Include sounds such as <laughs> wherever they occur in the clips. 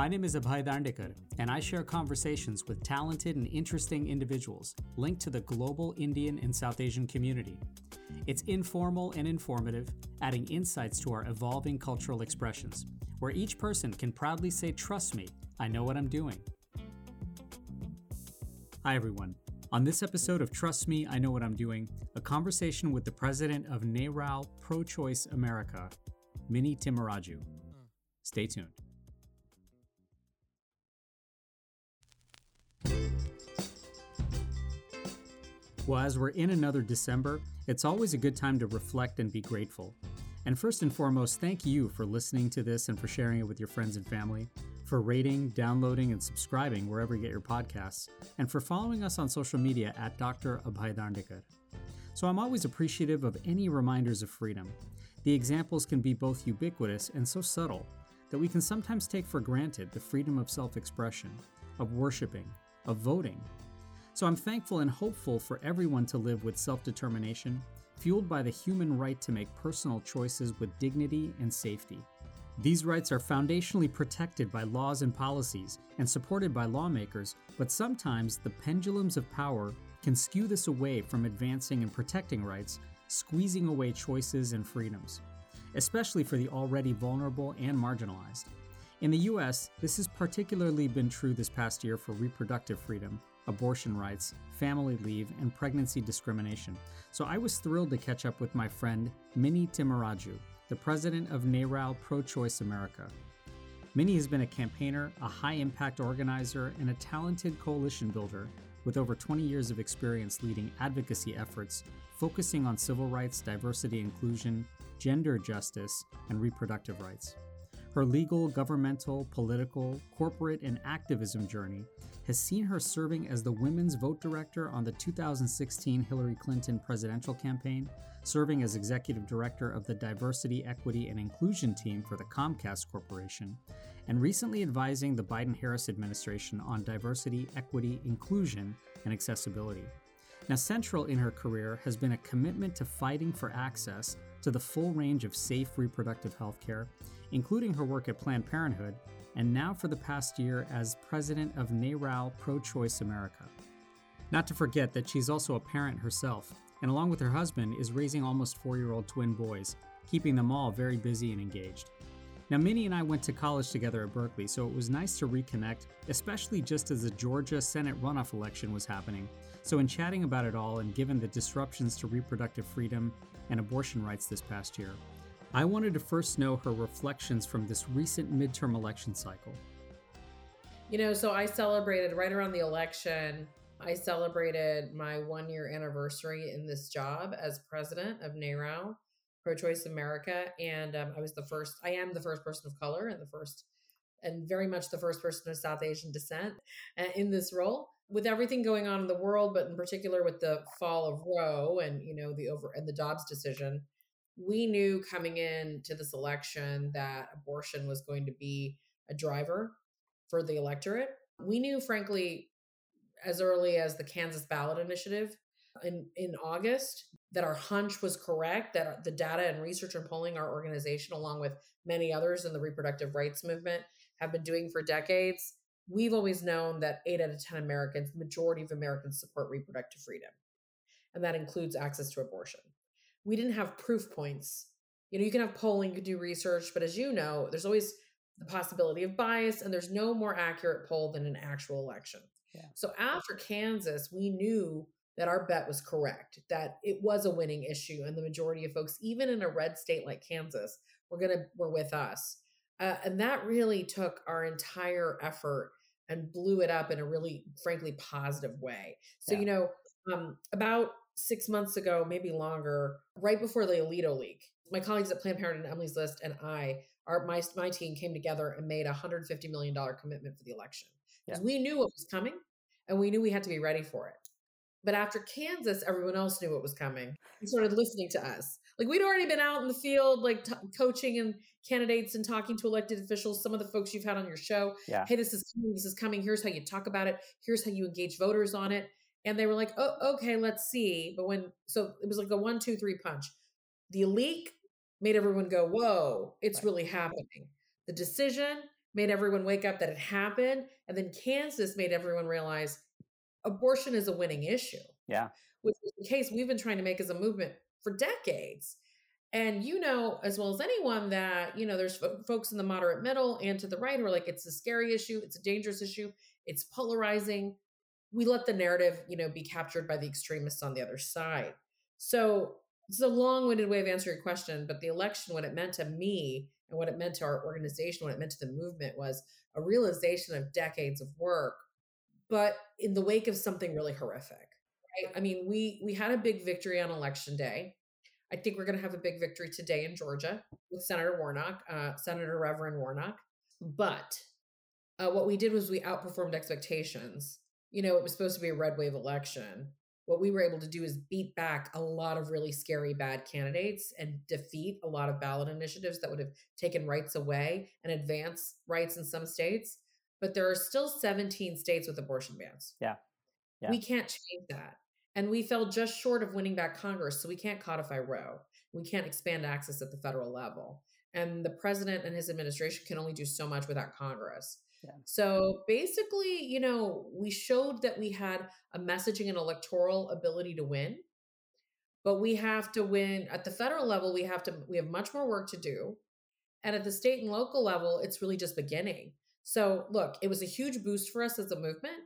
My name is Abhay Dandekar, and I share conversations with talented and interesting individuals linked to the global Indian and South Asian community. It's informal and informative, adding insights to our evolving cultural expressions, where each person can proudly say, Trust me, I know what I'm doing. Hi, everyone. On this episode of Trust Me, I Know What I'm Doing, a conversation with the president of NARAL Pro Choice America, Mini Timmaraju. Hmm. Stay tuned. Well, as we're in another December, it's always a good time to reflect and be grateful. And first and foremost, thank you for listening to this and for sharing it with your friends and family, for rating, downloading, and subscribing wherever you get your podcasts, and for following us on social media at Dr. Abhay Dandekar. So I'm always appreciative of any reminders of freedom. The examples can be both ubiquitous and so subtle that we can sometimes take for granted the freedom of self expression, of worshiping, of voting, so I'm thankful and hopeful for everyone to live with self determination, fueled by the human right to make personal choices with dignity and safety. These rights are foundationally protected by laws and policies and supported by lawmakers, but sometimes the pendulums of power can skew this away from advancing and protecting rights, squeezing away choices and freedoms, especially for the already vulnerable and marginalized. In the US, this has particularly been true this past year for reproductive freedom, abortion rights, family leave, and pregnancy discrimination. So I was thrilled to catch up with my friend Mini Timmaraju, the president of NARAL Pro Choice America. Mini has been a campaigner, a high impact organizer, and a talented coalition builder with over 20 years of experience leading advocacy efforts focusing on civil rights, diversity, inclusion, gender justice, and reproductive rights. Her legal, governmental, political, corporate, and activism journey has seen her serving as the women's vote director on the 2016 Hillary Clinton presidential campaign, serving as executive director of the Diversity, Equity, and Inclusion team for the Comcast Corporation, and recently advising the Biden Harris administration on diversity, equity, inclusion, and accessibility. Now, central in her career has been a commitment to fighting for access to the full range of safe reproductive health care including her work at Planned Parenthood, and now for the past year as president of NARAL Pro Choice America. Not to forget that she's also a parent herself, and along with her husband, is raising almost four year old twin boys, keeping them all very busy and engaged. Now, Mini and I went to college together at Berkeley, so it was nice to reconnect, especially just as the Georgia Senate runoff election was happening. So, in chatting about it all and given the disruptions to reproductive freedom and abortion rights this past year, I wanted to first know her reflections from this recent midterm election cycle. You know, so I celebrated right around the election. I celebrated my one year anniversary in this job as president of NARAL, Pro Choice America. And um, I was the first, I am the first person of color and the first, and very much the first person of South Asian descent uh, in this role. With everything going on in the world, but in particular with the fall of Roe and, you know, the over and the Dobbs decision, we knew coming in to this election that abortion was going to be a driver for the electorate. We knew, frankly, as early as the Kansas ballot initiative in, in August, that our hunch was correct, that uh, the data and research and polling our organization, along with many others in the reproductive rights movement, have been doing for decades. We've always known that eight out of 10 Americans, majority of Americans support reproductive freedom. And that includes access to abortion we didn't have proof points. You know, you can have polling, you can do research, but as you know, there's always the possibility of bias, and there's no more accurate poll than an actual election. Yeah. So after Kansas, we knew that our bet was correct, that it was a winning issue, and the majority of folks, even in a red state like Kansas, were gonna were with us, uh, and that really took our entire effort and blew it up in a really, frankly, positive way. So yeah. you know, um, about six months ago, maybe longer, right before the Alito leak. My colleagues at Planned Parenthood and Emily's List and I, our my my team came together and made a hundred fifty million dollar commitment for the election because yeah. we knew what was coming, and we knew we had to be ready for it. But after Kansas, everyone else knew what was coming and started listening to us. Like we'd already been out in the field, like t- coaching and candidates and talking to elected officials. Some of the folks you've had on your show. Yeah. Hey, this is coming. This is coming. Here's how you talk about it. Here's how you engage voters on it and they were like, "Oh, okay, let's see." But when so it was like a one, two, three punch. The leak made everyone go, "Whoa, it's really happening." The decision made everyone wake up that it happened. And then Kansas made everyone realize abortion is a winning issue. Yeah. Which is the case we've been trying to make as a movement for decades. And you know, as well as anyone, that, you know, there's folks in the moderate middle and to the right who are like, it's a scary issue, it's a dangerous issue, it's polarizing. We let the narrative, you know, be captured by the extremists on the other side. So it's a long winded way of answering your question, but the election, what it meant to me and what it meant to our organization, what it meant to the movement was a realization of decades of work, but in the wake of something really horrific. Right? I mean, we we had a big victory on election day. I think we're going to have a big victory today in Georgia with Senator Warnock, uh, Senator Reverend Warnock. But uh, what we did was we outperformed expectations. You know, it was supposed to be a red wave election. What we were able to do is beat back a lot of really scary bad candidates and defeat a lot of ballot initiatives that would have taken rights away and advance rights in some states. But there are still 17 states with abortion bans. Yeah. yeah. We can't change that. And we fell just short of winning back Congress. So we can't codify Roe. We can't expand access at the federal level. And the president and his administration can only do so much without Congress. Yeah. So basically, you know, we showed that we had a messaging and electoral ability to win. But we have to win at the federal level, we have to we have much more work to do. And at the state and local level, it's really just beginning. So, look, it was a huge boost for us as a movement.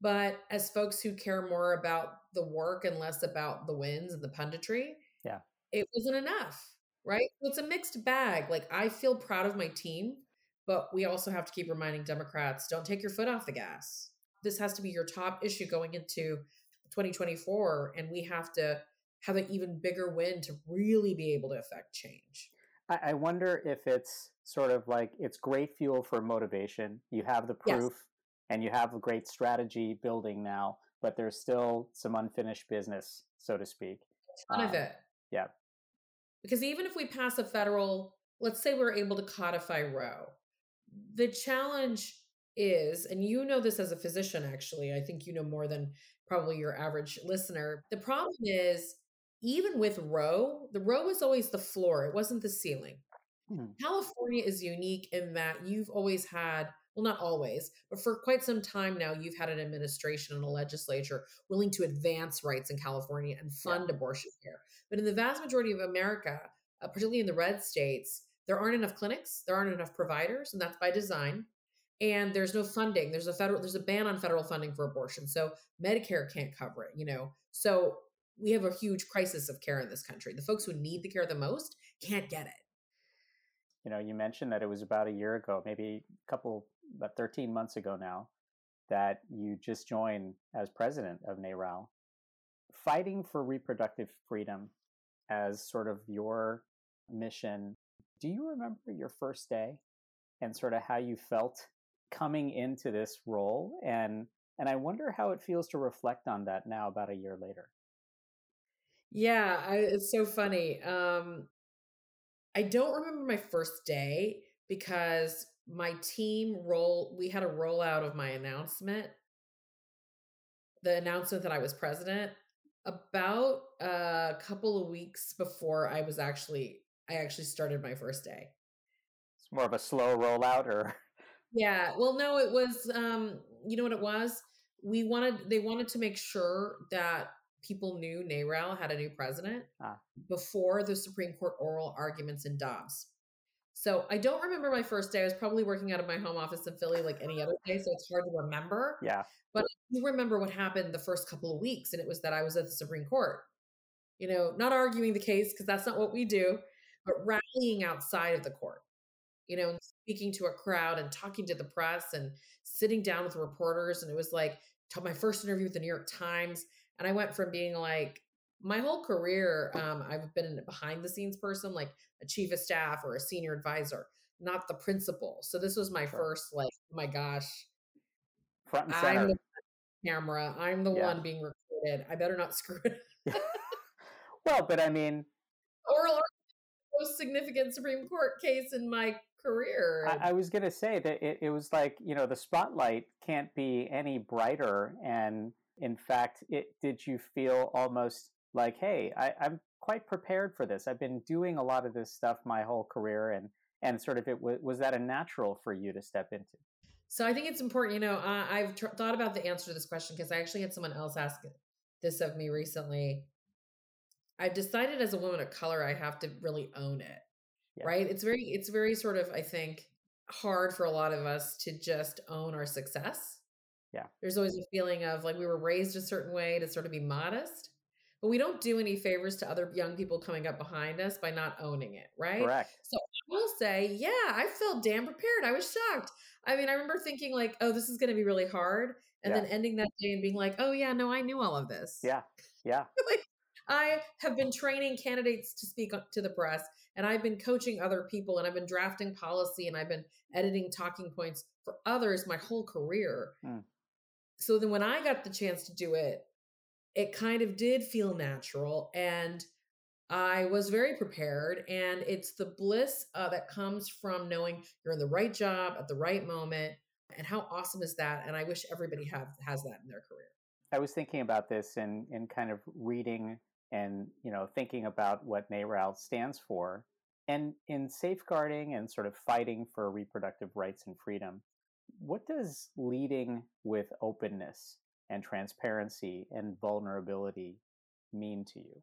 But as folks who care more about the work and less about the wins and the punditry, yeah, it wasn't enough, right? So it's a mixed bag. Like I feel proud of my team, but we also have to keep reminding Democrats don't take your foot off the gas. This has to be your top issue going into 2024, and we have to have an even bigger win to really be able to affect change. I wonder if it's sort of like it's great fuel for motivation. You have the proof yes. and you have a great strategy building now, but there's still some unfinished business, so to speak. A ton um, of it. Yeah. Because even if we pass a federal, let's say we're able to codify Roe, the challenge is, and you know this as a physician, actually, I think you know more than probably your average listener. The problem is even with Roe, the Roe was always the floor, it wasn't the ceiling. Hmm. California is unique in that you've always had, well, not always, but for quite some time now, you've had an administration and a legislature willing to advance rights in California and fund yeah. abortion care. But in the vast majority of America, uh, particularly in the red states, there aren't enough clinics, there aren't enough providers, and that's by design. And there's no funding. There's a federal, there's a ban on federal funding for abortion. So Medicare can't cover it, you know. So we have a huge crisis of care in this country. The folks who need the care the most can't get it. You know, you mentioned that it was about a year ago, maybe a couple, about 13 months ago now, that you just joined as president of NARAL. Fighting for reproductive freedom as sort of your mission. Do you remember your first day and sort of how you felt coming into this role? And and I wonder how it feels to reflect on that now, about a year later. Yeah, I, it's so funny. Um, I don't remember my first day because my team roll we had a rollout of my announcement the announcement that I was president about a couple of weeks before I was actually I actually started my first day. It's more of a slow rollout or Yeah, well no it was um you know what it was? We wanted they wanted to make sure that people knew NARAL had a new president ah. before the Supreme Court oral arguments in Dobbs. So I don't remember my first day. I was probably working out of my home office in Philly like any other day, so it's hard to remember. Yeah. But I do remember what happened the first couple of weeks, and it was that I was at the Supreme Court. You know, not arguing the case because that's not what we do, but rallying outside of the court. You know, speaking to a crowd and talking to the press and sitting down with reporters. And it was like my first interview with the New York Times and I went from being like my whole career, um, I've been a behind the scenes person, like a chief of staff or a senior advisor, not the principal. So this was my sure. first, like, oh my gosh, front and center. I'm the <laughs> camera. I'm the yeah. one being recorded. I better not <laughs> screw it. <laughs> well, but I mean, oral most significant Supreme Court case in my career. I, I was going to say that it, it was like you know the spotlight can't be any brighter and in fact, it, did you feel almost like, hey, I, I'm quite prepared for this. I've been doing a lot of this stuff my whole career, and and sort of it was, was that a natural for you to step into? So I think it's important. You know, uh, I've tr- thought about the answer to this question because I actually had someone else ask this of me recently. I've decided as a woman of color, I have to really own it. Yeah. Right? It's very, it's very sort of, I think, hard for a lot of us to just own our success. Yeah. There's always a feeling of like we were raised a certain way to sort of be modest, but we don't do any favors to other young people coming up behind us by not owning it, right? Correct. So I will say, yeah, I felt damn prepared. I was shocked. I mean, I remember thinking like, oh, this is going to be really hard, and yeah. then ending that day and being like, oh yeah, no, I knew all of this. Yeah. Yeah. <laughs> like, I have been training candidates to speak to the press, and I've been coaching other people, and I've been drafting policy, and I've been editing talking points for others my whole career. Mm. So then when I got the chance to do it, it kind of did feel natural. And I was very prepared. And it's the bliss uh, that comes from knowing you're in the right job at the right moment. And how awesome is that? And I wish everybody have, has that in their career. I was thinking about this and in, in kind of reading and you know thinking about what NARAL stands for, and in safeguarding and sort of fighting for reproductive rights and freedom. What does leading with openness and transparency and vulnerability mean to you?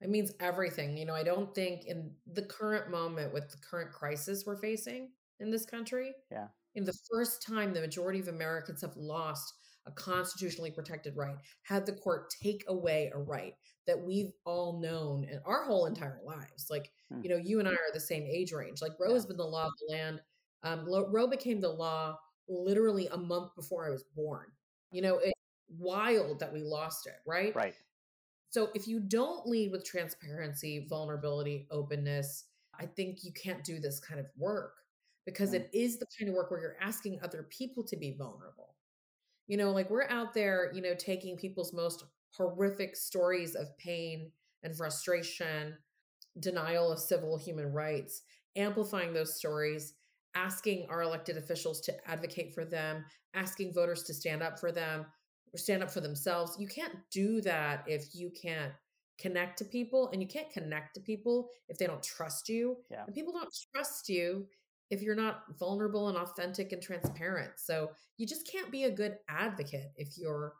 It means everything. You know, I don't think in the current moment with the current crisis we're facing in this country, yeah. In the first time the majority of Americans have lost a constitutionally protected right, had the court take away a right that we've all known in our whole entire lives. Like, hmm. you know, you and I are the same age range. Like, Roe yeah. has been the law of the land. Um, Roe became the law literally a month before I was born. You know, it's wild that we lost it, right? Right. So if you don't lead with transparency, vulnerability, openness, I think you can't do this kind of work because mm. it is the kind of work where you're asking other people to be vulnerable. You know, like we're out there, you know, taking people's most horrific stories of pain and frustration, denial of civil human rights, amplifying those stories asking our elected officials to advocate for them, asking voters to stand up for them, or stand up for themselves. You can't do that if you can't connect to people, and you can't connect to people if they don't trust you. Yeah. And people don't trust you if you're not vulnerable and authentic and transparent. So you just can't be a good advocate if you're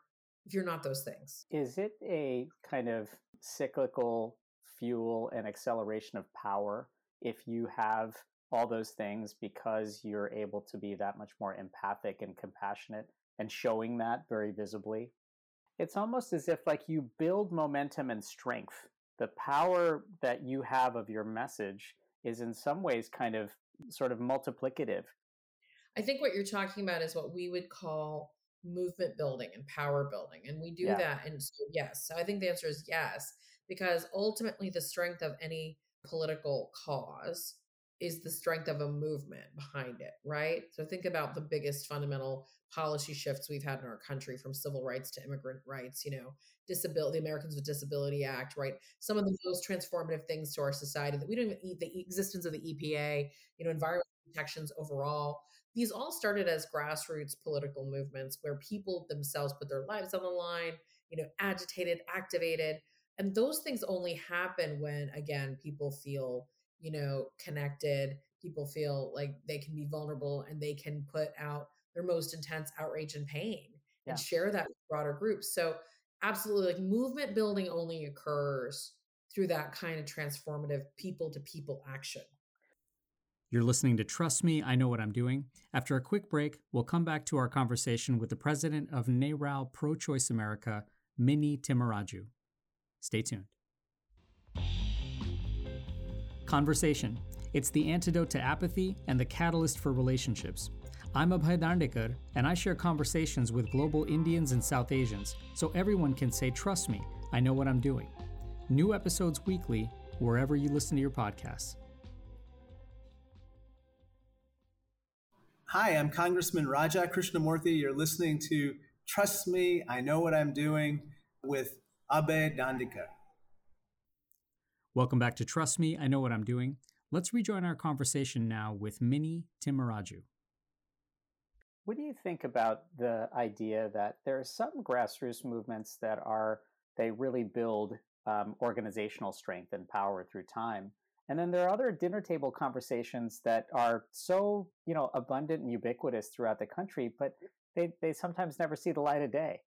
if you're not those things. Is it a kind of cyclical fuel and acceleration of power if you have all those things because you're able to be that much more empathic and compassionate and showing that very visibly. It's almost as if like you build momentum and strength. The power that you have of your message is in some ways kind of sort of multiplicative. I think what you're talking about is what we would call movement building and power building. And we do yeah. that. And so, yes, so I think the answer is yes, because ultimately the strength of any political cause is the strength of a movement behind it, right? So think about the biggest fundamental policy shifts we've had in our country from civil rights to immigrant rights, you know, disability, the Americans with Disability Act, right? Some of the most transformative things to our society that we don't even eat the existence of the EPA, you know, environmental protections overall. These all started as grassroots political movements where people themselves put their lives on the line, you know, agitated, activated. And those things only happen when, again, people feel you know, connected. People feel like they can be vulnerable and they can put out their most intense outrage and pain yeah. and share that with broader groups. So, absolutely, like movement building only occurs through that kind of transformative people to people action. You're listening to Trust Me, I Know What I'm Doing. After a quick break, we'll come back to our conversation with the president of NARAL Pro Choice America, Mini Timmaraju. Stay tuned. Conversation. It's the antidote to apathy and the catalyst for relationships. I'm Abhay Dandekar, and I share conversations with global Indians and South Asians so everyone can say, Trust me, I know what I'm doing. New episodes weekly, wherever you listen to your podcasts. Hi, I'm Congressman Raja Krishnamoorthi. You're listening to Trust Me, I Know What I'm Doing with Abhay Dandekar. Welcome back to Trust Me, I Know What I'm Doing. Let's rejoin our conversation now with Mini Timmaraju. What do you think about the idea that there are some grassroots movements that are, they really build um, organizational strength and power through time? And then there are other dinner table conversations that are so, you know, abundant and ubiquitous throughout the country, but they, they sometimes never see the light of day.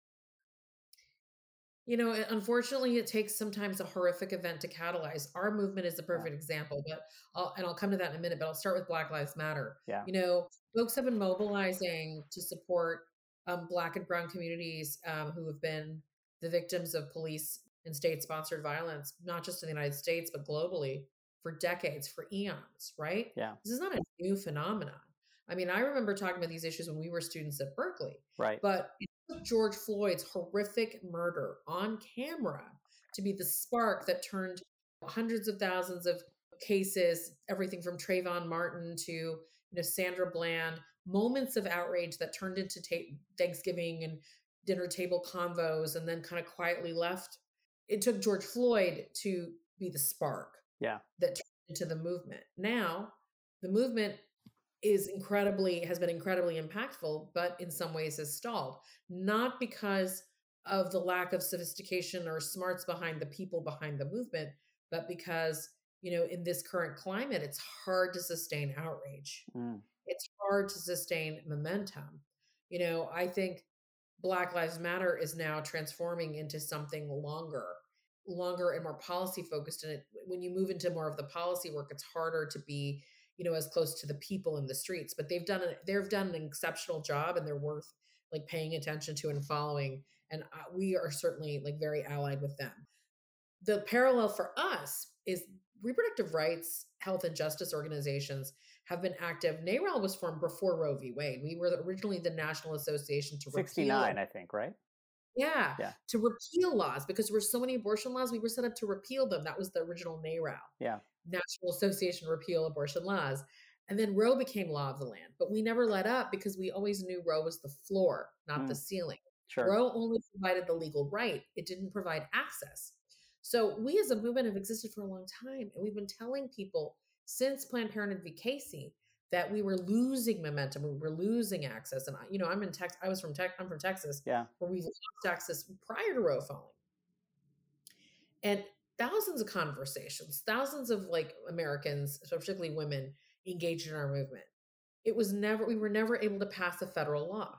You know, unfortunately, it takes sometimes a horrific event to catalyze. Our movement is a perfect yeah. example, but I'll, and I'll come to that in a minute. But I'll start with Black Lives Matter. Yeah. You know, folks have been mobilizing to support um, Black and Brown communities um, who have been the victims of police and state-sponsored violence, not just in the United States but globally for decades, for eons, right? Yeah. This is not a new phenomenon. I mean, I remember talking about these issues when we were students at Berkeley. Right. But George Floyd's horrific murder on camera to be the spark that turned hundreds of thousands of cases, everything from Trayvon Martin to you know Sandra Bland, moments of outrage that turned into ta- Thanksgiving and dinner table convos, and then kind of quietly left. It took George Floyd to be the spark yeah that turned into the movement now the movement is incredibly has been incredibly impactful but in some ways has stalled. Not because of the lack of sophistication or smarts behind the people behind the movement but because you know in this current climate it's hard to sustain outrage. Mm. it's hard to sustain momentum. You know i think black lives matter is now transforming into something longer longer and more policy focused and it when you move into more of the policy work it's harder to be you know as close to the people in the streets but they've done it they've done an exceptional job and they're worth like paying attention to and following and uh, we are certainly like very allied with them the parallel for us is reproductive rights health and justice organizations have been active NARAL was formed before roe v wade we were originally the national association to 69 i think right yeah, yeah, to repeal laws because there were so many abortion laws. We were set up to repeal them. That was the original NARAL. Yeah. National Association Repeal Abortion Laws. And then Roe became law of the land. But we never let up because we always knew Roe was the floor, not mm. the ceiling. Sure. Roe only provided the legal right, it didn't provide access. So we as a movement have existed for a long time. And we've been telling people since Planned Parenthood v. Casey that we were losing momentum, we were losing access. And you know, I'm in Texas. I was from Tech. I'm from Texas, yeah, where we lost access prior to Roe falling, and thousands of conversations, thousands of like Americans, particularly women, engaged in our movement. It was never. We were never able to pass a federal law.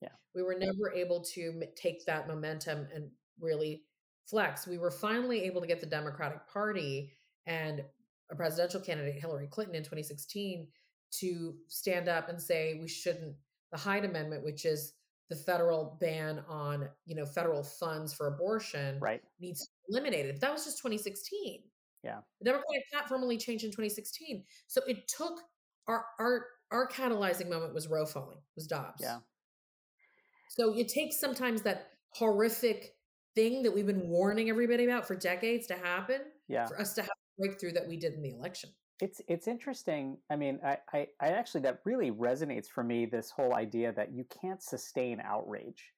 Yeah, we were never able to take that momentum and really flex. We were finally able to get the Democratic Party and a presidential candidate, Hillary Clinton, in 2016 to stand up and say we shouldn't the Hyde Amendment, which is the federal ban on you know federal funds for abortion, right, needs to be eliminated. But that was just 2016. Yeah, the Democratic platform only changed in 2016, so it took our our our catalyzing moment was Roe falling, was Dobbs. Yeah. So it takes sometimes that horrific thing that we've been warning everybody about for decades to happen yeah. for us to have a breakthrough that we did in the election. It's it's interesting. I mean, I, I, I actually that really resonates for me. This whole idea that you can't sustain outrage,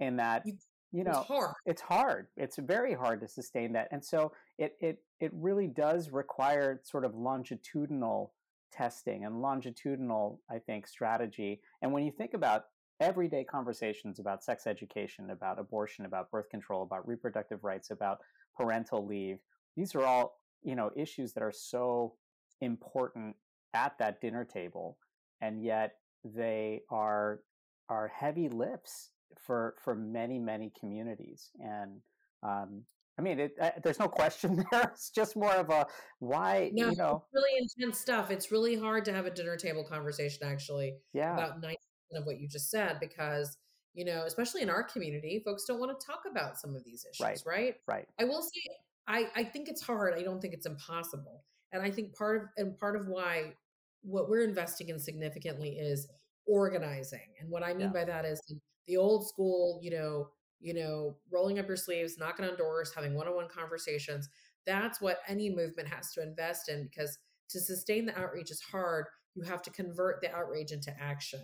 and that you, you know it's hard. It's hard. It's very hard to sustain that, and so it it it really does require sort of longitudinal testing and longitudinal, I think, strategy. And when you think about everyday conversations about sex education, about abortion, about birth control, about reproductive rights, about parental leave, these are all you know issues that are so important at that dinner table, and yet they are are heavy lifts for for many many communities. And um, I mean, it, uh, there's no question <laughs> there. It's just more of a why. No, you know, really intense stuff. It's really hard to have a dinner table conversation actually. Yeah. About ninety of what you just said because you know, especially in our community, folks don't want to talk about some of these issues, right? Right. right. I will say, I I think it's hard. I don't think it's impossible. And I think part of and part of why what we're investing in significantly is organizing. And what I mean yeah. by that is the old school, you know, you know, rolling up your sleeves, knocking on doors, having one-on-one conversations. That's what any movement has to invest in because to sustain the outreach is hard. You have to convert the outrage into action.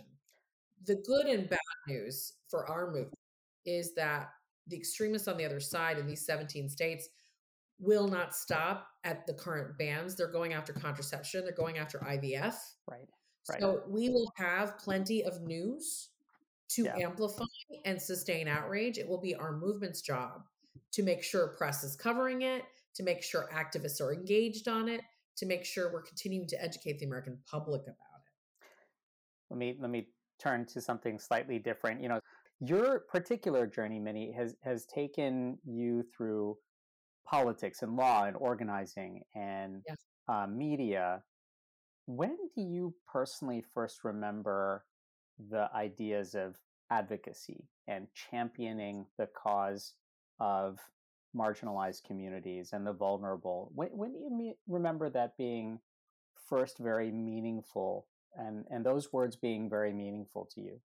The good and bad news for our movement is that the extremists on the other side in these 17 states will not stop at the current bans. They're going after contraception, they're going after IVF. Right. Right. So we will have plenty of news to yeah. amplify and sustain outrage. It will be our movement's job to make sure press is covering it, to make sure activists are engaged on it, to make sure we're continuing to educate the American public about it. Let me let me turn to something slightly different. You know, your particular journey, Mini, has has taken you through politics and law and organizing and yes. uh, media. When do you personally first remember the ideas of advocacy and championing the cause of marginalized communities and the vulnerable? When, when do you me- remember that being first very meaningful and, and those words being very meaningful to you?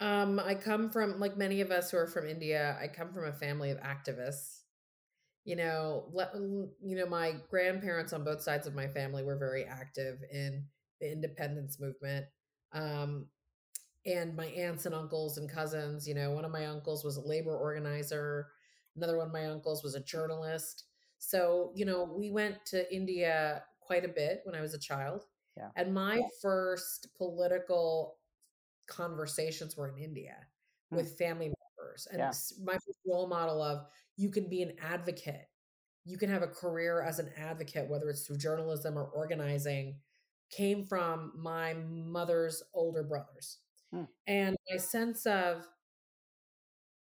Um, I come from like many of us who are from India. I come from a family of activists. You know, let, you know, my grandparents on both sides of my family were very active in the independence movement. Um, and my aunts and uncles and cousins, you know, one of my uncles was a labor organizer. Another one of my uncles was a journalist. So, you know, we went to India quite a bit when I was a child. Yeah. And my first political conversations were in India hmm. with family members. And yeah. my role model of you can be an advocate. You can have a career as an advocate, whether it's through journalism or organizing, came from my mother's older brothers. Hmm. And my sense of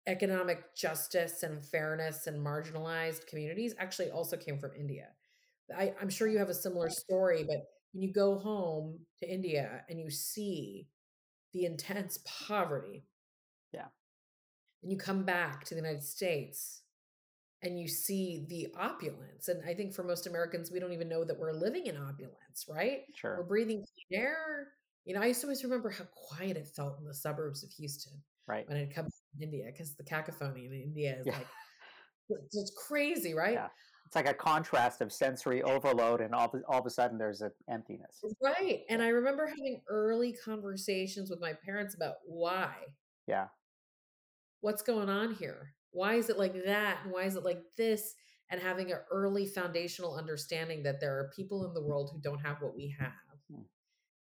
economic justice and fairness and marginalized communities actually also came from India. I, I'm sure you have a similar story, but when you go home to India and you see the intense poverty. Yeah. And you come back to the United States and you see the opulence. And I think for most Americans, we don't even know that we're living in opulence, right? Sure. We're breathing clean air. You know, I used to always remember how quiet it felt in the suburbs of Houston. Right. When I'd come from India, because the cacophony in India is yeah. like it's crazy, right? Yeah it's like a contrast of sensory overload and all, all of a sudden there's an emptiness. Right and i remember having early conversations with my parents about why. Yeah. What's going on here? Why is it like that? And why is it like this? And having an early foundational understanding that there are people in the world who don't have what we have. Hmm.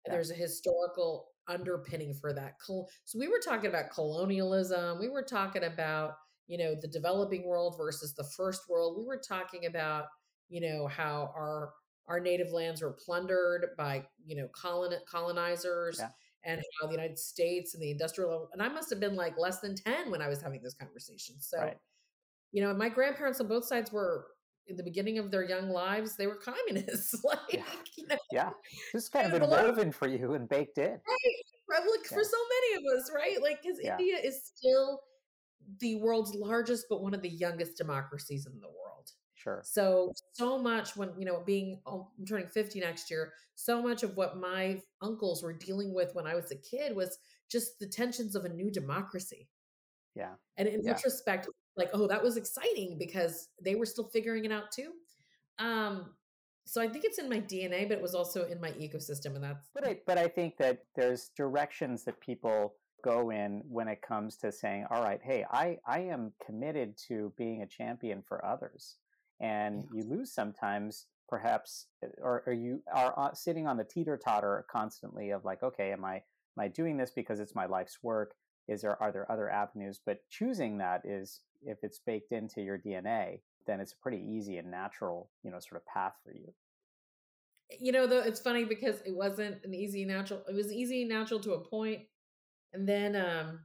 yeah. there's a historical underpinning for that. So we were talking about colonialism. We were talking about you know the developing world versus the first world we were talking about you know how our our native lands were plundered by you know colon, colonizers yeah. and how the united states and the industrial and i must have been like less than 10 when i was having this conversation so right. you know my grandparents on both sides were in the beginning of their young lives they were communists <laughs> like yeah, you know, yeah. this is kind of been woven for you and baked in right like yeah. for so many of us right like because yeah. india is still the world's largest but one of the youngest democracies in the world. Sure. So so much when you know being I'm turning 50 next year, so much of what my uncles were dealing with when I was a kid was just the tensions of a new democracy. Yeah. And in yeah. retrospect, like, oh, that was exciting because they were still figuring it out too. Um, so I think it's in my DNA, but it was also in my ecosystem, and that's. But I, but I think that there's directions that people go in when it comes to saying, all right, hey, I, I am committed to being a champion for others. And you lose sometimes, perhaps, eh, or, or you are sitting on the teeter totter constantly of like, okay, am I, am I doing this because it's my life's work? Is there, are there other avenues? But choosing that is, if it's baked into your DNA, then it's a pretty easy and natural, you know, sort of path for you you know though it's funny because it wasn't an easy natural it was easy natural to a point and then um,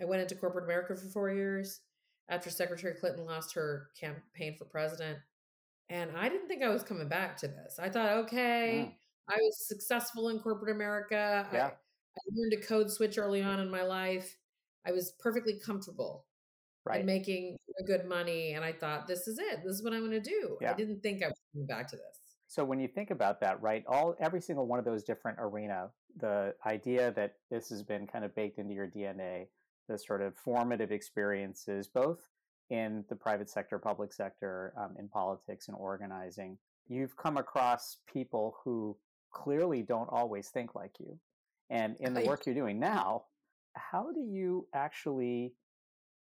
I went into corporate America for four years after Secretary Clinton lost her campaign for president. And I didn't think I was coming back to this. I thought, okay, mm. I was successful in corporate America. Yeah. I, I learned a code switch early on in my life. I was perfectly comfortable right. and making good money. And I thought, this is it. This is what I'm going to do. Yeah. I didn't think I was coming back to this. So when you think about that, right, all every single one of those different arena, the idea that this has been kind of baked into your DNA, the sort of formative experiences, both in the private sector, public sector, um, in politics and organizing, you've come across people who clearly don't always think like you. And in the work you're doing now, how do you actually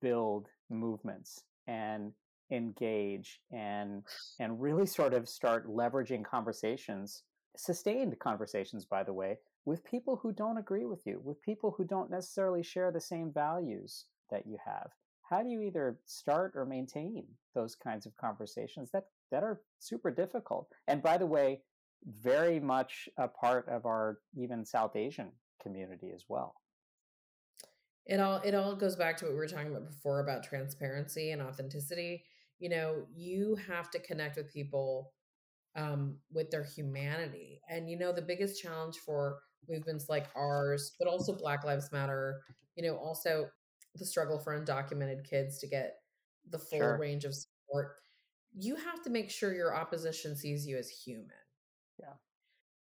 build movements and engage and and really sort of start leveraging conversations sustained conversations by the way with people who don't agree with you with people who don't necessarily share the same values that you have. How do you either start or maintain those kinds of conversations that that are super difficult? And by the way very much a part of our even south asian community as well. It all it all goes back to what we were talking about before about transparency and authenticity. You know you have to connect with people um, with their humanity. And you know the biggest challenge for movements like ours but also black lives matter you know also the struggle for undocumented kids to get the full sure. range of support. You have to make sure your opposition sees you as human. Yeah.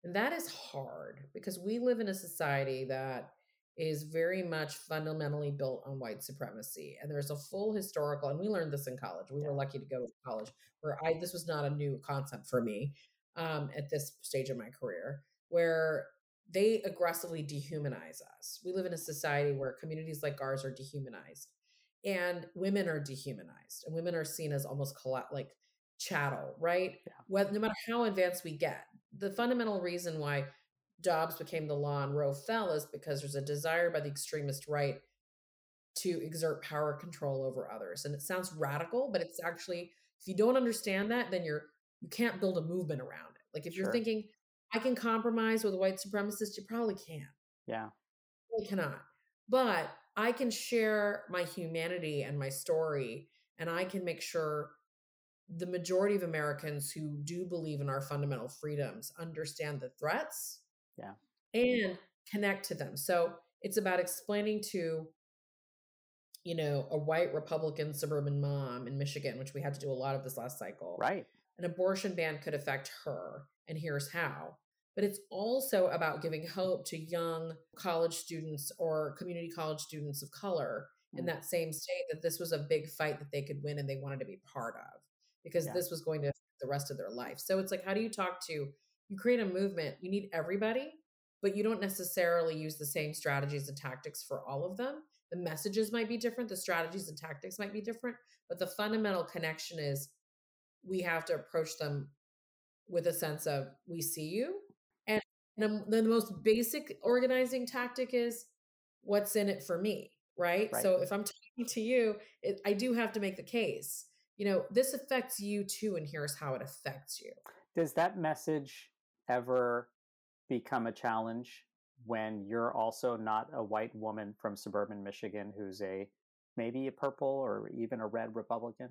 And that is hard because we live in a society that is very much fundamentally built on white supremacy and there's a full historical and we learned this in college we were lucky to go to college where i this was not a new concept for me um, at this stage of my career where they aggressively dehumanize us we live in a society where communities like ours are dehumanized and women are dehumanized and women are seen as almost like chattel right yeah. well, no matter how advanced we get the fundamental reason why Dobbs became the law and Roe fell is because there's a desire by the extremist right to exert power control over others. And it sounds radical, but it's actually if you don't understand that, then you're you can't build a movement around it. Like if sure. you're thinking I can compromise with a white supremacist, you probably can't. Yeah. You cannot. But I can share my humanity and my story, and I can make sure the majority of Americans who do believe in our fundamental freedoms understand the threats yeah. And connect to them. So it's about explaining to, you know, a white Republican suburban mom in Michigan, which we had to do a lot of this last cycle. Right. An abortion ban could affect her, and here's how. But it's also about giving hope to young college students or community college students of color mm. in that same state that this was a big fight that they could win and they wanted to be part of because yeah. this was going to the rest of their life. So it's like, how do you talk to you create a movement, you need everybody, but you don't necessarily use the same strategies and tactics for all of them. The messages might be different, the strategies and tactics might be different, but the fundamental connection is we have to approach them with a sense of we see you. And the, the most basic organizing tactic is what's in it for me, right? right. So if I'm talking to you, it, I do have to make the case. You know, this affects you too, and here's how it affects you. Does that message ever become a challenge when you're also not a white woman from suburban Michigan who's a maybe a purple or even a red Republican?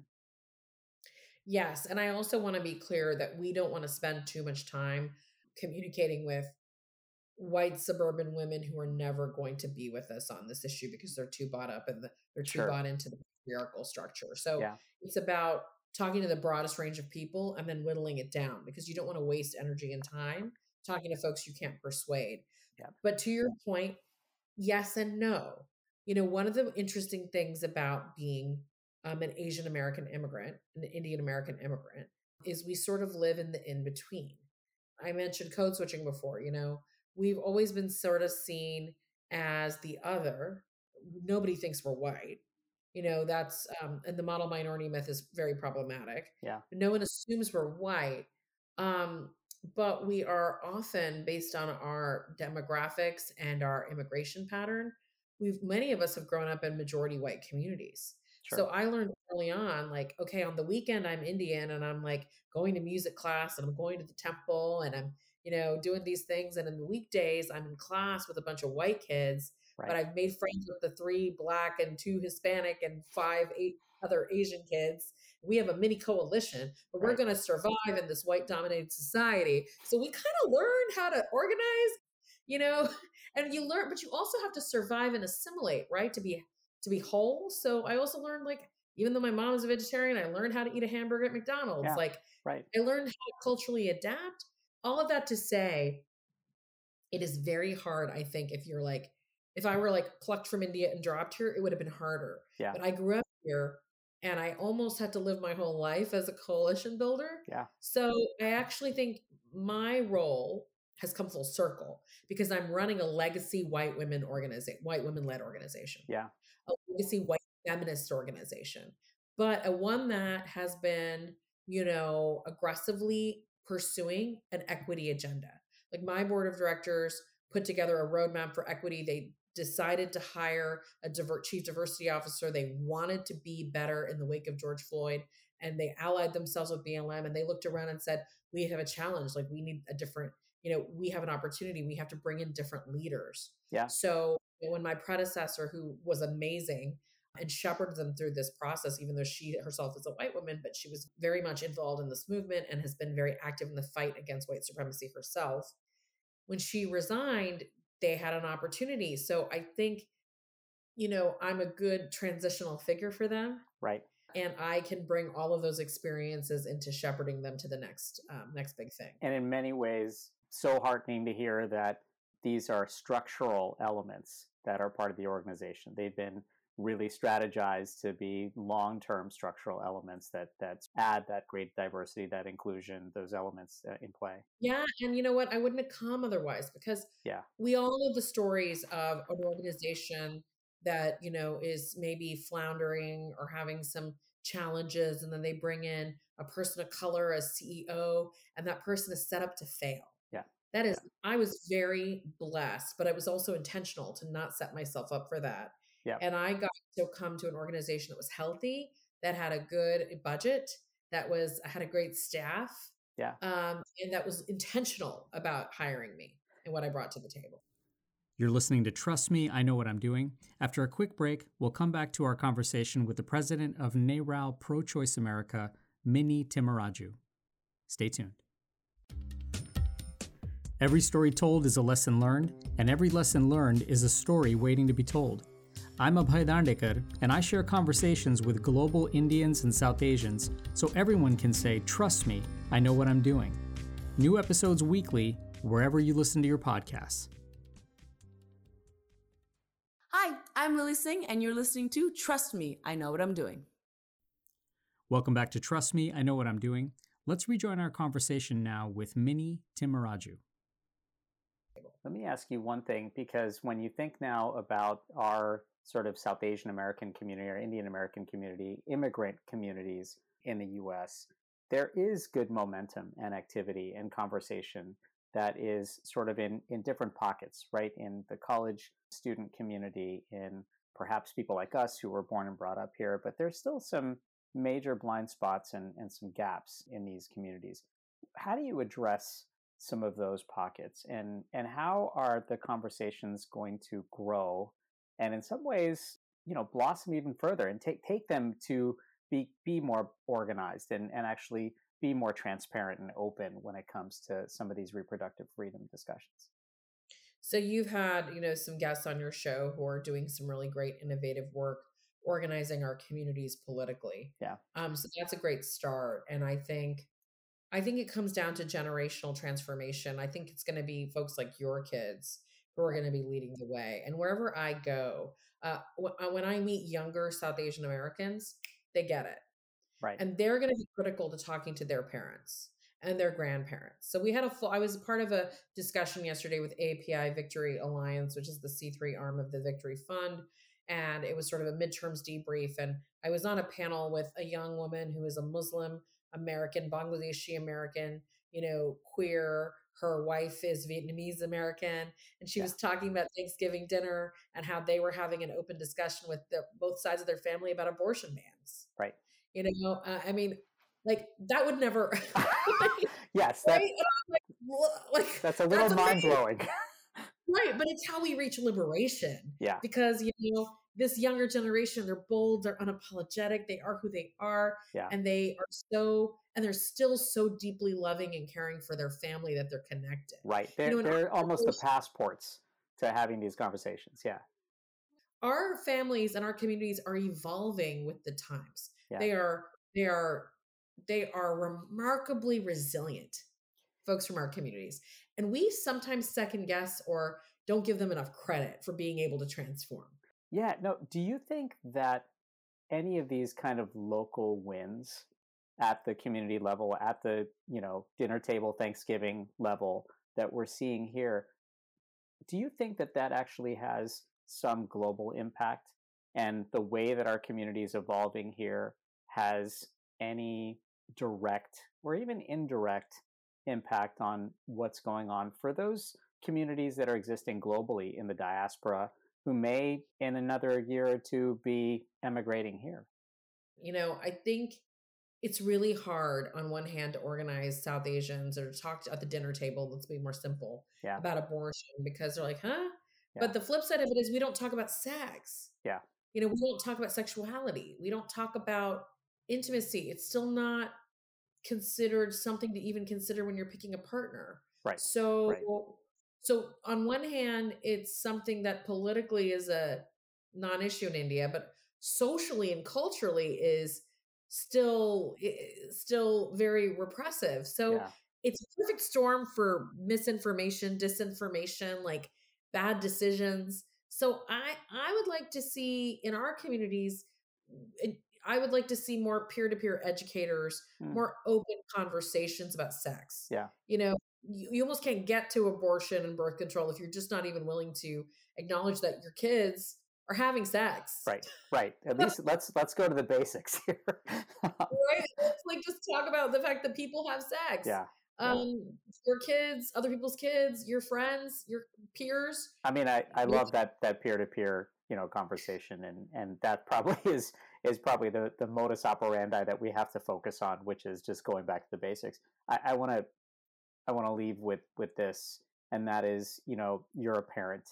Yes. And I also want to be clear that we don't want to spend too much time communicating with white suburban women who are never going to be with us on this issue because they're too bought up and they're too sure. bought into the patriarchal structure. So yeah. it's about talking to the broadest range of people and then whittling it down because you don't want to waste energy and time talking to folks you can't persuade. Yeah. But to your point, yes and no. You know, one of the interesting things about being um, an Asian American immigrant, an Indian American immigrant, is we sort of live in the in between. I mentioned code switching before, you know, we've always been sort of seen as the other. Nobody thinks we're white you know? That's um and the model minority myth is very problematic. Yeah. No one assumes we're white um but we are often based on our demographics and our immigration pattern we've many of us have grown up in majority white communities sure. so i learned early on like okay on the weekend i'm indian and i'm like going to music class and i'm going to the temple and i'm you know doing these things and in the weekdays i'm in class with a bunch of white kids Right. But I've made friends with the three black and two Hispanic and five eight other Asian kids. We have a mini coalition, but right. we're going to survive in this white dominated society. So we kind of learned how to organize, you know, <laughs> and you learn, but you also have to survive and assimilate, right? To be to be whole. So I also learned like even though my mom is a vegetarian, I learned how to eat a hamburger at McDonald's. Yeah, like right. I learned how to culturally adapt. All of that to say, it is very hard, I think, if you're like if I were like plucked from India and dropped here, it would have been harder. Yeah. But I grew up here and I almost had to live my whole life as a coalition builder. Yeah. So I actually think my role has come full circle because I'm running a legacy white women organization, white women led organization. Yeah. A legacy white feminist organization, but a one that has been, you know, aggressively pursuing an equity agenda. Like my board of directors put together a roadmap for equity. They decided to hire a diver- chief diversity officer. They wanted to be better in the wake of George Floyd, and they allied themselves with BLM. And they looked around and said, "We have a challenge. Like we need a different. You know, we have an opportunity. We have to bring in different leaders." Yeah. So when my predecessor, who was amazing, and shepherded them through this process, even though she herself is a white woman, but she was very much involved in this movement and has been very active in the fight against white supremacy herself. When she resigned, they had an opportunity. So I think, you know, I'm a good transitional figure for them. Right. And I can bring all of those experiences into shepherding them to the next um, next big thing. And in many ways, so heartening to hear that these are structural elements that are part of the organization. They've been really strategized to be long-term structural elements that that add that great diversity that inclusion those elements uh, in play. Yeah and you know what? I wouldn't have come otherwise because yeah. we all know the stories of an organization that you know is maybe floundering or having some challenges and then they bring in a person of color as ceo and that person is set up to fail that is yeah. i was very blessed but i was also intentional to not set myself up for that yeah. And I got to come to an organization that was healthy, that had a good budget, that was had a great staff. Yeah. Um, and that was intentional about hiring me and what I brought to the table. You're listening to Trust Me, I Know What I'm Doing. After a quick break, we'll come back to our conversation with the president of NARAL Pro Choice America, Mini Timmaraju. Stay tuned. Every story told is a lesson learned, and every lesson learned is a story waiting to be told. I'm Abhay Dandekar, and I share conversations with global Indians and South Asians so everyone can say, Trust me, I know what I'm doing. New episodes weekly, wherever you listen to your podcasts. Hi, I'm Lilly Singh, and you're listening to Trust Me, I Know What I'm Doing. Welcome back to Trust Me, I Know What I'm Doing. Let's rejoin our conversation now with Mini Timmaraju. Let me ask you one thing because when you think now about our sort of South Asian American community or Indian American community, immigrant communities in the US, there is good momentum and activity and conversation that is sort of in, in different pockets, right? In the college student community, in perhaps people like us who were born and brought up here, but there's still some major blind spots and, and some gaps in these communities. How do you address some of those pockets and and how are the conversations going to grow and in some ways, you know, blossom even further and take take them to be be more organized and, and actually be more transparent and open when it comes to some of these reproductive freedom discussions. So you've had, you know, some guests on your show who are doing some really great innovative work organizing our communities politically. Yeah. Um, so that's a great start. And I think I think it comes down to generational transformation. I think it's going to be folks like your kids who are going to be leading the way. And wherever I go, uh, uh, when I meet younger South Asian Americans, they get it. Right. And they're going to be critical to talking to their parents and their grandparents. So we had a full, I was part of a discussion yesterday with API Victory Alliance, which is the C3 arm of the Victory Fund. And it was sort of a midterms debrief. And I was on a panel with a young woman who is a Muslim American, Bangladeshi American, you know, queer, her wife is Vietnamese American, and she yeah. was talking about Thanksgiving dinner and how they were having an open discussion with the, both sides of their family about abortion bans. Right. You know, uh, I mean, like that would never. <laughs> <laughs> yes, that's, right? like, like, that's a little mind blowing. <laughs> right, but it's how we reach liberation. Yeah. Because you know this younger generation, they're bold, they're unapologetic, they are who they are, yeah. and they are so and they're still so deeply loving and caring for their family that they're connected. Right. They're, you know, they're almost the passports to having these conversations. Yeah. Our families and our communities are evolving with the times. Yeah. They are they are they are remarkably resilient folks from our communities. And we sometimes second guess or don't give them enough credit for being able to transform. Yeah, no, do you think that any of these kind of local wins at the community level, at the, you know, dinner table Thanksgiving level that we're seeing here, do you think that that actually has some global impact? And the way that our community is evolving here has any direct or even indirect impact on what's going on for those communities that are existing globally in the diaspora who may in another year or two be emigrating here. You know, I think it's really hard on one hand to organize South Asians or talk to, at the dinner table, let's be more simple, yeah. about abortion because they're like, huh? Yeah. But the flip side of it is we don't talk about sex. Yeah. You know, we don't talk about sexuality. We don't talk about intimacy. It's still not considered something to even consider when you're picking a partner. Right. So Right. So on one hand, it's something that politically is a non-issue in India, but socially and culturally is still still very repressive. So Yeah. it's a perfect storm for misinformation, disinformation, like bad decisions. So I I would like to see in our communities I would like to see more peer-to-peer educators, Mm. more open conversations about sex. Yeah. You know, you, you almost can't get to abortion and birth control if you're just not even willing to acknowledge that your kids are having sex. Right. Right. At <laughs> least let's let's go to the basics here. <laughs> Right? Let's like just talk about the fact that people have sex. yeah. yeah. Um your kids, other people's kids, your friends, your peers. I mean, I, I love that that peer to peer you know conversation, and and that probably <laughs> is is probably the the modus operandi that we have to focus on, which is just going back to the basics. I, I want to I want to leave with with this, and that is you know you're a parent,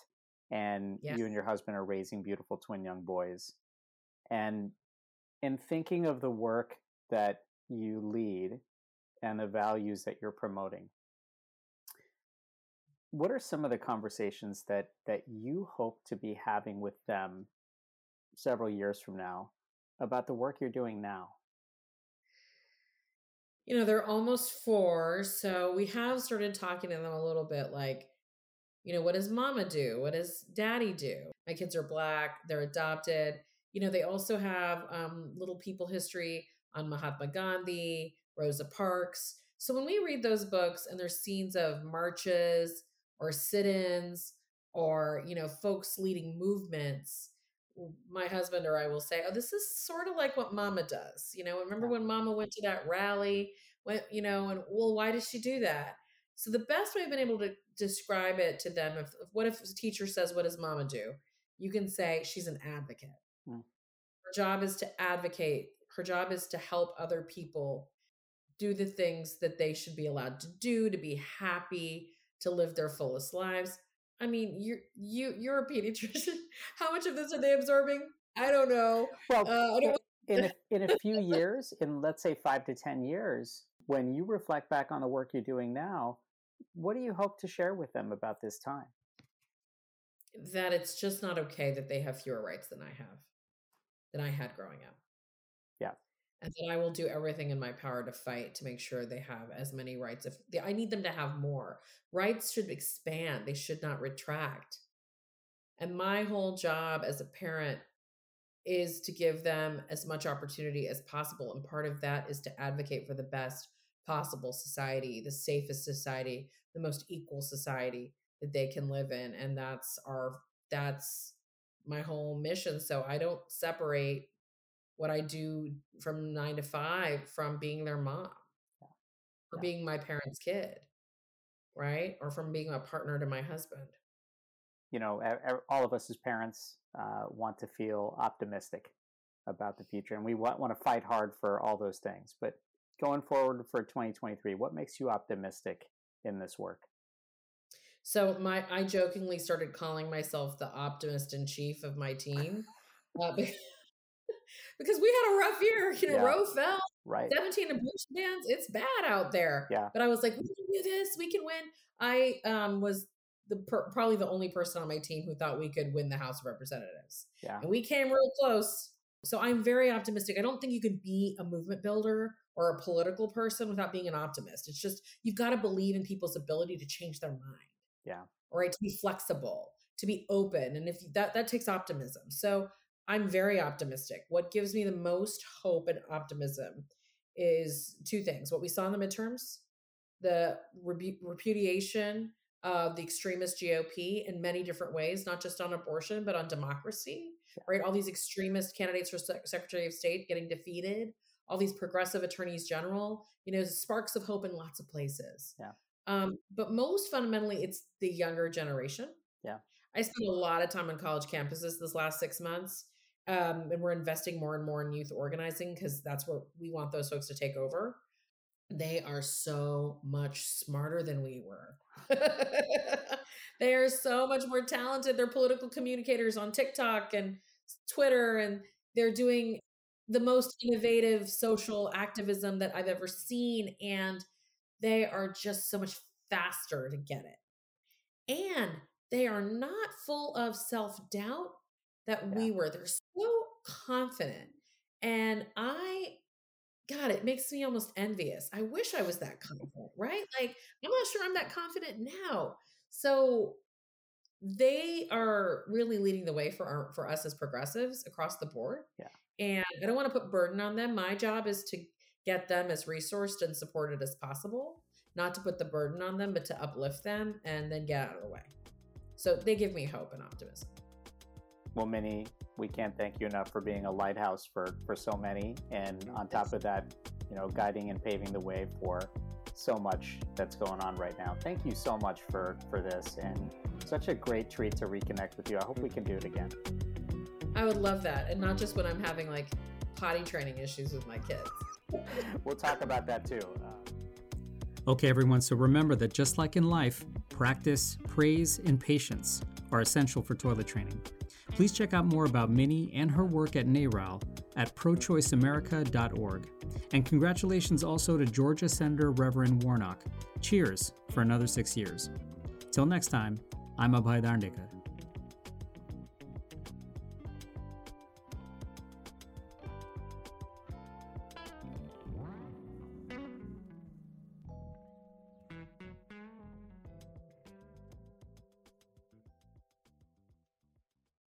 and Yes. you and your husband are raising beautiful twin young boys, and in thinking of the work that you lead and the values that you're promoting what are some of the conversations that that you hope to be having with them several years from now about the work you're doing now You know, they're almost four, so we have started talking to them a little bit like, you know, what does mama do? What does daddy do? My kids are black, they're adopted. You know, they also have um, little people history on Mahatma Gandhi, Rosa Parks. So when we read those books and there's scenes of marches or sit-ins or, you know, folks leading movements, my husband or I will say, "Oh, this is sort of like what Mama does." You know, remember when Mama went to that rally? Went, you know, and well, why does she do that? So the best way I've been able to describe it to them, if if- what if a teacher says, "What does Mama do?" You can say she's an advocate. Mm. Her job is to advocate. Her job is to help other people do the things that they should be allowed to do, to be happy, to live their fullest lives. I mean, you're you you're a pediatrician. <laughs> How much of this are they absorbing? I don't know. well Uh, don't. in a, <laughs> in a few years in let's say 5 to 10 years when you reflect back on the work you're doing now what do you hope to share with them about this time that it's just not okay that they have fewer rights than I have, than I had growing up. Yeah. And I will do everything in my power to fight to make sure they have as many rights. If they, I need them to have more rights, should expand. They should not retract. And my whole job as a parent is to give them as much opportunity as possible. And part of that is to advocate for the best possible society, the safest society, the most equal society that they can live in. And that's our, that's my whole mission. So I don't separate what I do from nine to five from being their mom or Yeah. being my parents' kid, right? Or from being a partner to my husband. you know all of us as parents uh, want to feel optimistic about the future and we want, want to fight hard for all those things but going forward for 2023 what makes you optimistic in this work So my I jokingly started calling myself the optimist in chief of my <laughs> team. Uh, because we had a rough year, you know, Yeah. Roe fell, right 17 abortion bans, it's bad out there. Yeah. But I was like, we can do this, we can win. I um was the per- probably the only person on my team who thought we could win the House of Representatives. yeah And we came real close. So I'm very optimistic. I don't think you can be a movement builder or a political person without being an optimist. It's just you've got to believe in people's ability to change their mind yeah right to be flexible to be open and if that that takes optimism so i'm very optimistic what gives me the most hope and optimism is two things what we saw in the midterms the repudiation of the extremist gop in many different ways not just on abortion but on democracy right all these extremist candidates for Sec- secretary of state getting defeated all these progressive attorneys general you know sparks of hope in lots of places Yeah. um, but most fundamentally, it's the younger generation. Yeah. I spent a lot of time on college campuses this last six months. Um, and we're investing more and more in youth organizing because that's what we want those folks to take over. They are so much smarter than we were. <laughs> they are so much more talented. They're political communicators on TikTok and Twitter, and they're doing the most innovative social activism that I've ever seen. And they are just so much faster to get it. And they are not full of self doubt that yeah. we were. They're so confident. And I, God, it makes me almost envious. I wish I was that <laughs> confident, right? Like, I'm not sure I'm that confident now. So they are really leading the way for our, for us as progressives across the board. Yeah. And I don't want to put burden on them. My job is to get them as resourced and supported as possible, not to put the burden on them, but to uplift them and then get out of the way. So they give me hope and optimism. Well, Mini, we can't thank you enough for being a lighthouse for, for so many. And on top of that, you know, guiding and paving the way for so much that's going on right now. Thank you so much for, for this and such a great treat to reconnect with you. I hope we can do it again. I would love that. And not just when I'm having like potty training issues with my kids. <laughs> we'll talk about that too. Uh, okay, everyone. So remember that just like in life, practice, praise, and patience are essential for toilet training. Please check out more about Mini and her work at NARAL at prochoiceamerica.org. And congratulations also to Georgia Senator Reverend Warnock. Cheers for another six years. Till next time, I'm Abhay Dandekar.